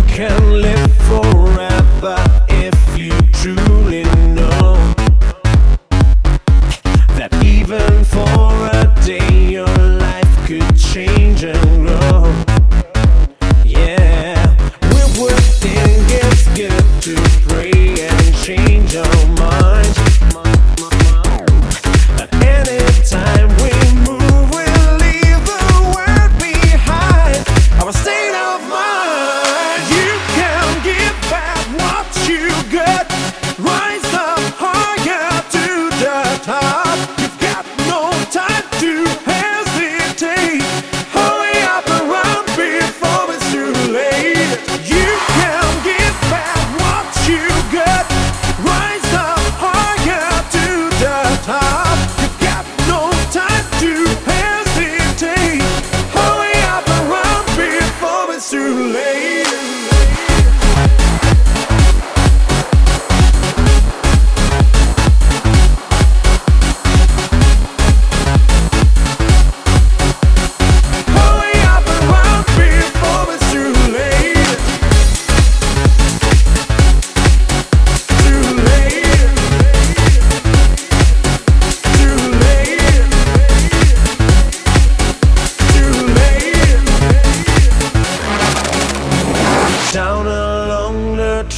You can live forever if you truly know that even for a day your life could change and grow. Yeah, we to pray and change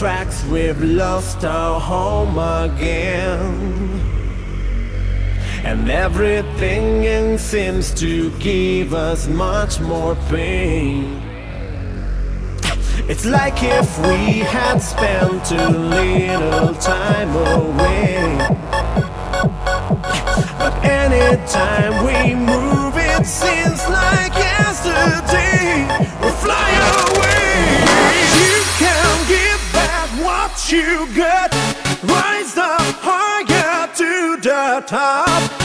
tracks, we've lost our home again. And everything seems to give us much more pain. It's like if we had spent too little time away. But anytime we move, it seems like the top.